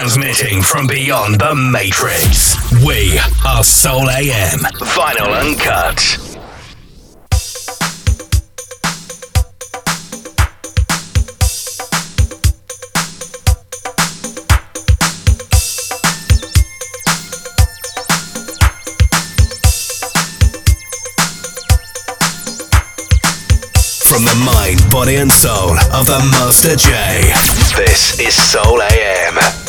Transmitting from beyond the Matrix. We are Soul AM. Vinyl Uncut. From the mind, body, and soul of the Master J. This is Soul AM.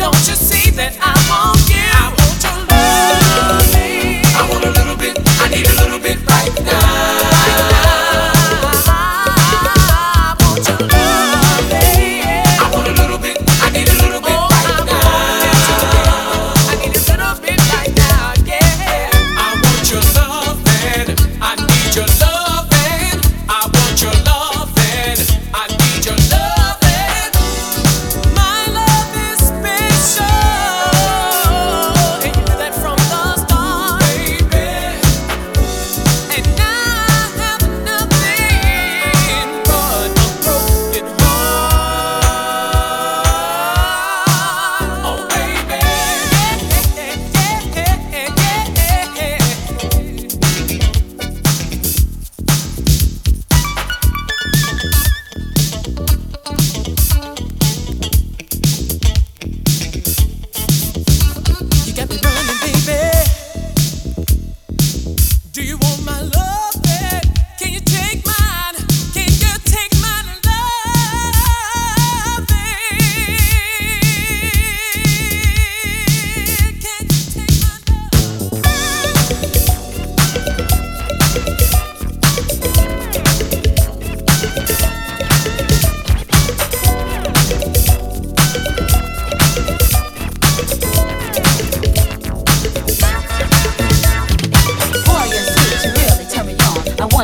Don't you see that I'm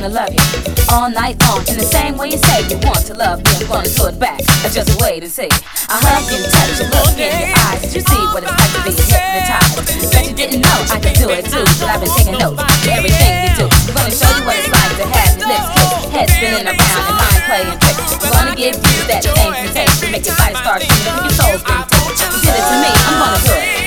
all night long. In the same way you say you want to love me, I'm gonna it back. Just wait and see. I hug and touch and look in your eyes. Did you see what it's like to be hypnotized? Bet you didn't know I could do it too, but I've been taking notes of everything you do. I'm gonna show you what it's like to have your lips kissed, head spinning around and mind playing tricks. I'm gonna give you that same sensation, make your body start screaming, your soul's been taken. You did it to me, I'm gonna do it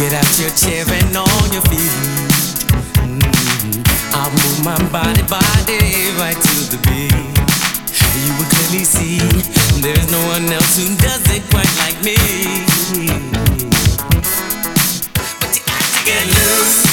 get out your chair and on your feet. Mm-hmm. I'll move my body, body right to the beat. You will clearly see there's no one else who does it quite like me. But you got to get loose.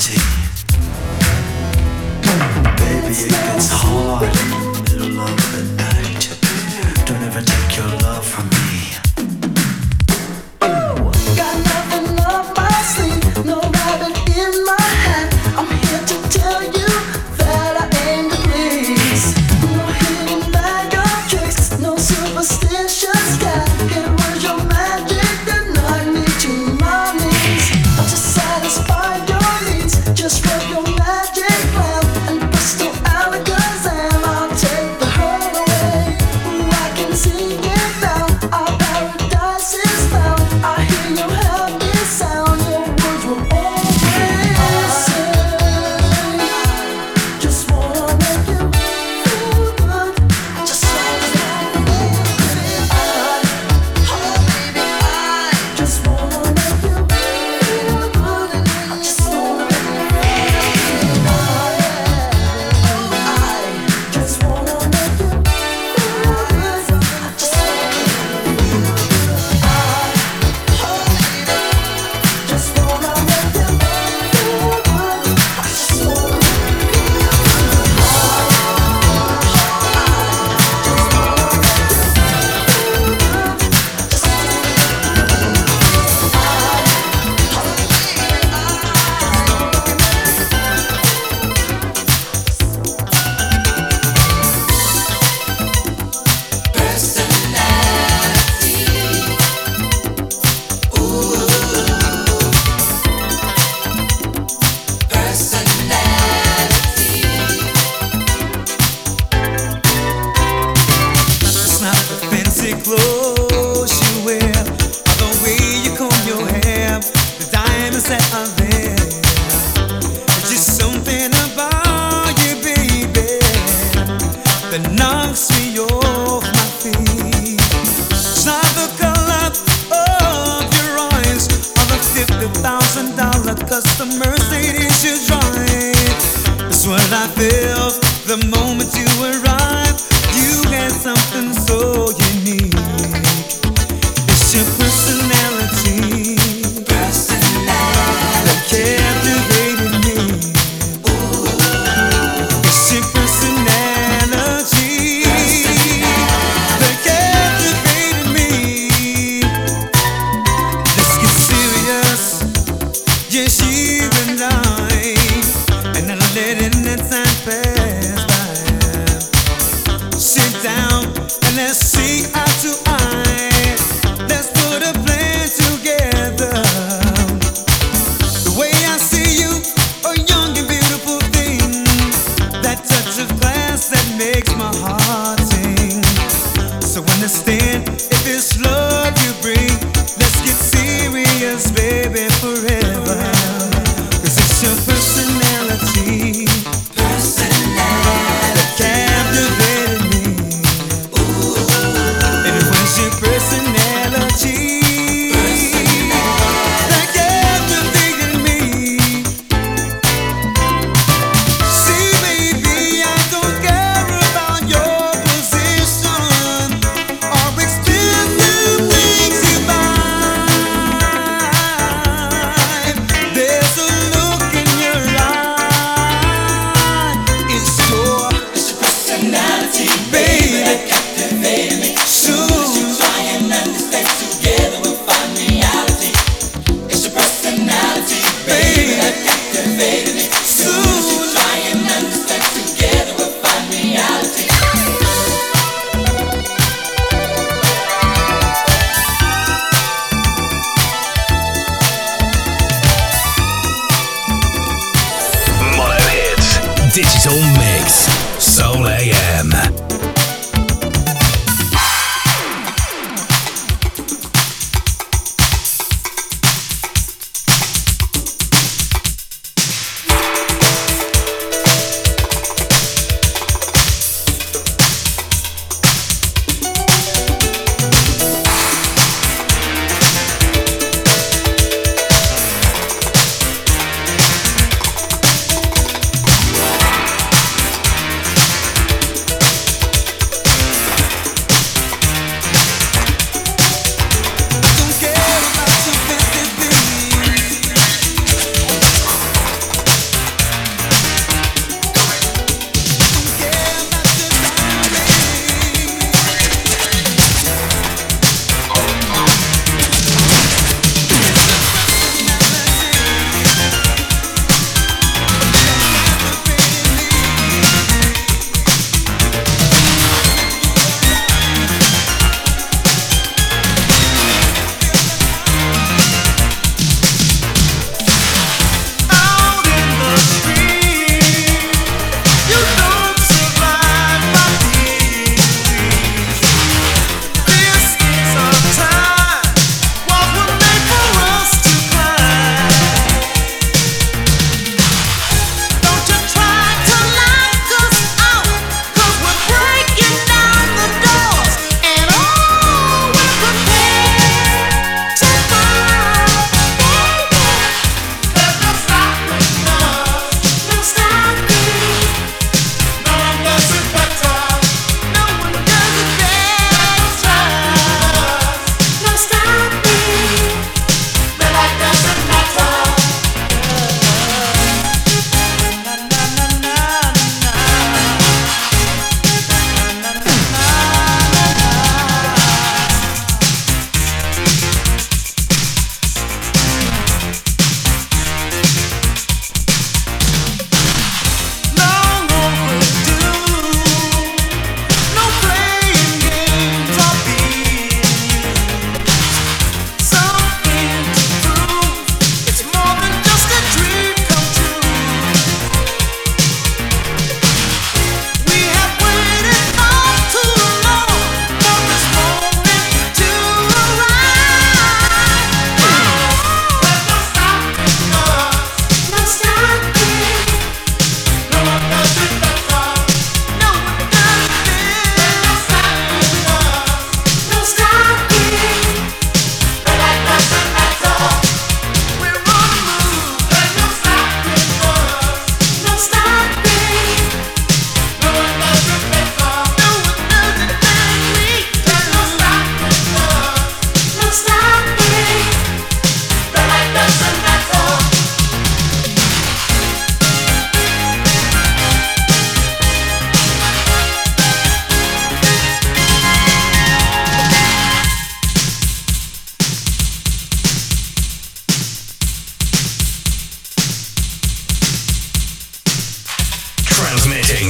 eternity. Baby, it gets hard in the middle of the night. Don't ever take your love from me. to understand if it's love you bring. Let's get serious, baby, forever.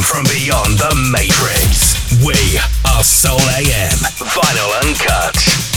From beyond the matrix. We are Soul AM. Vinyl Uncut.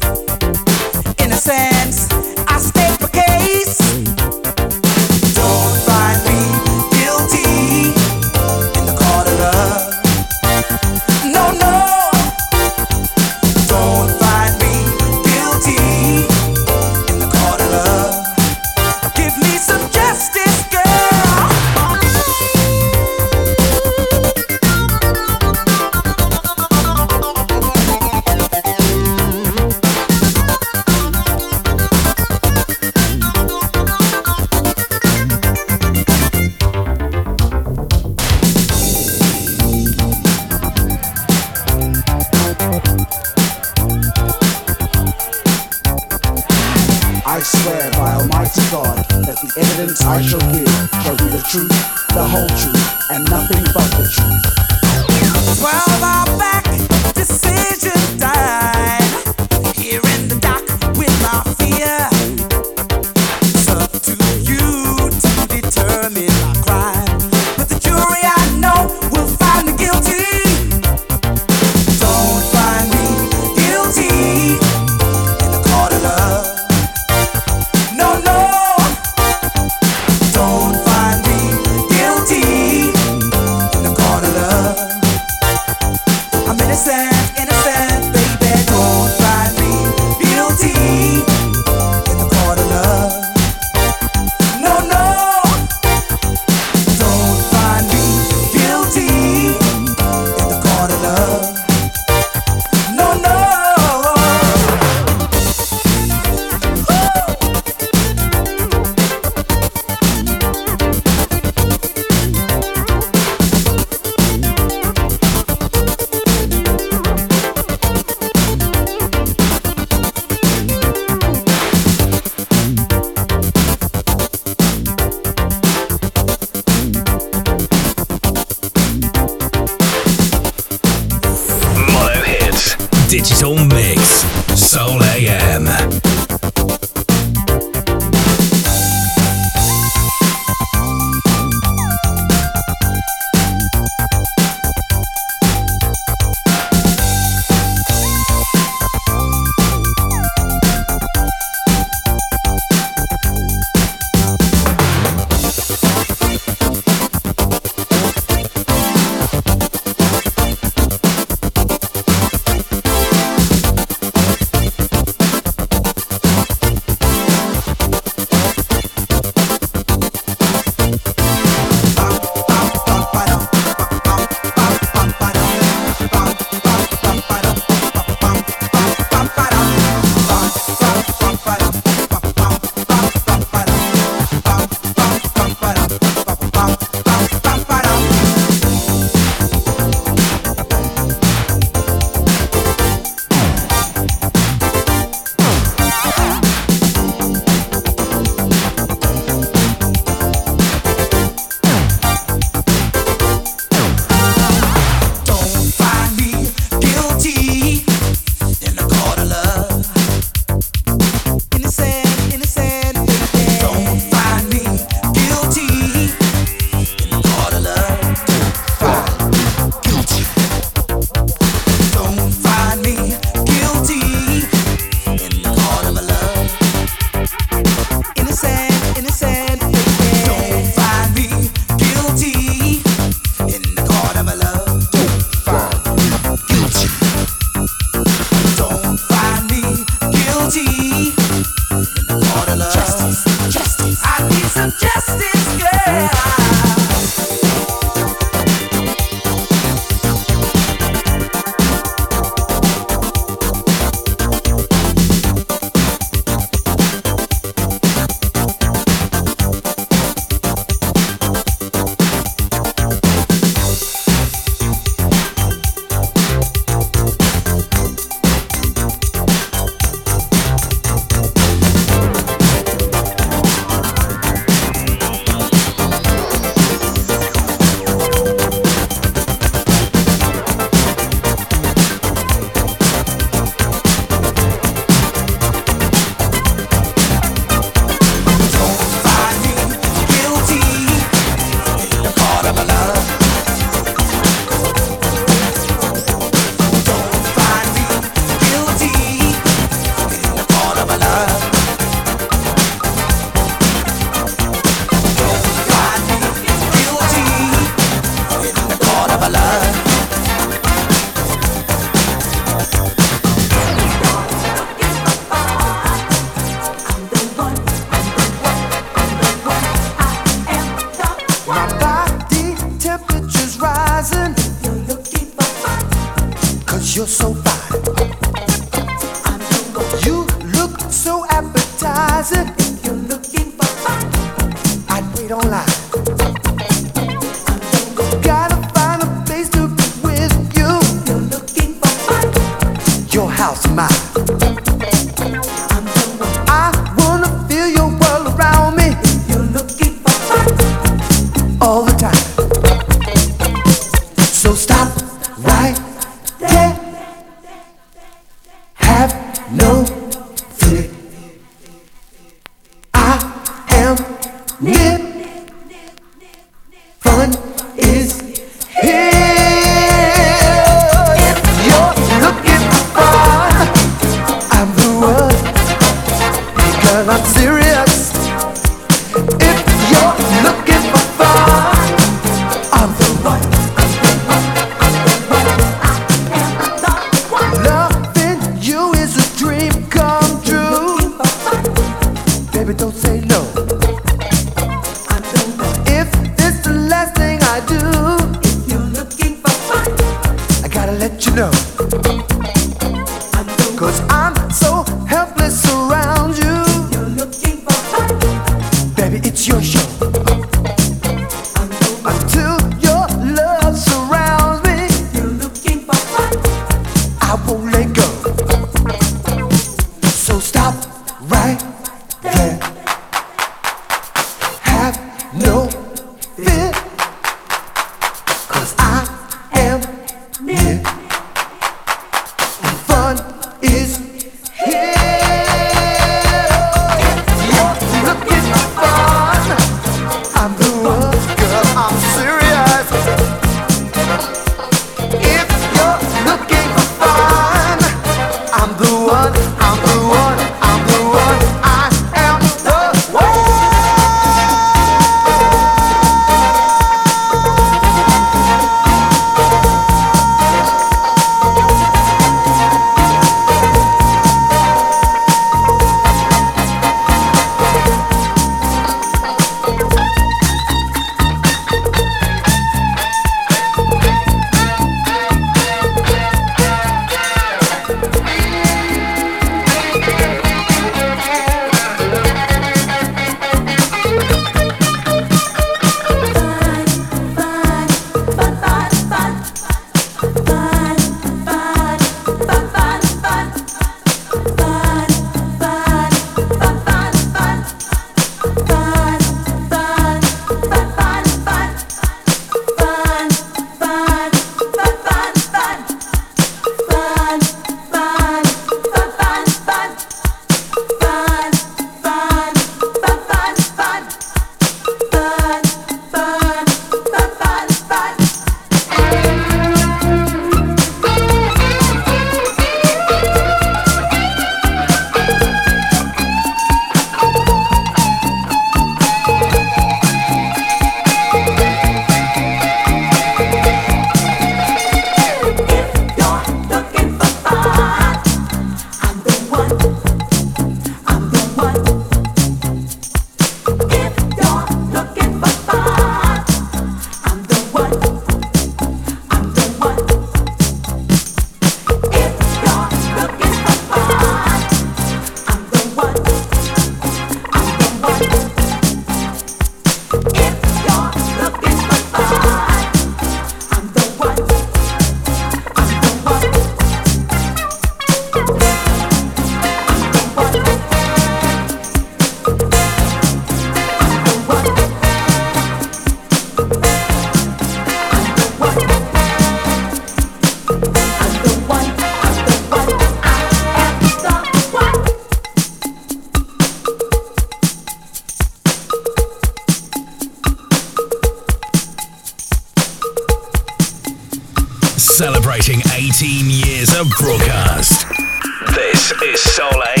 Live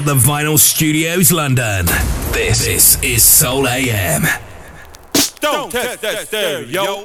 at the Vinyl Studios, London. This, this is Soul AM. Don't test that stereo.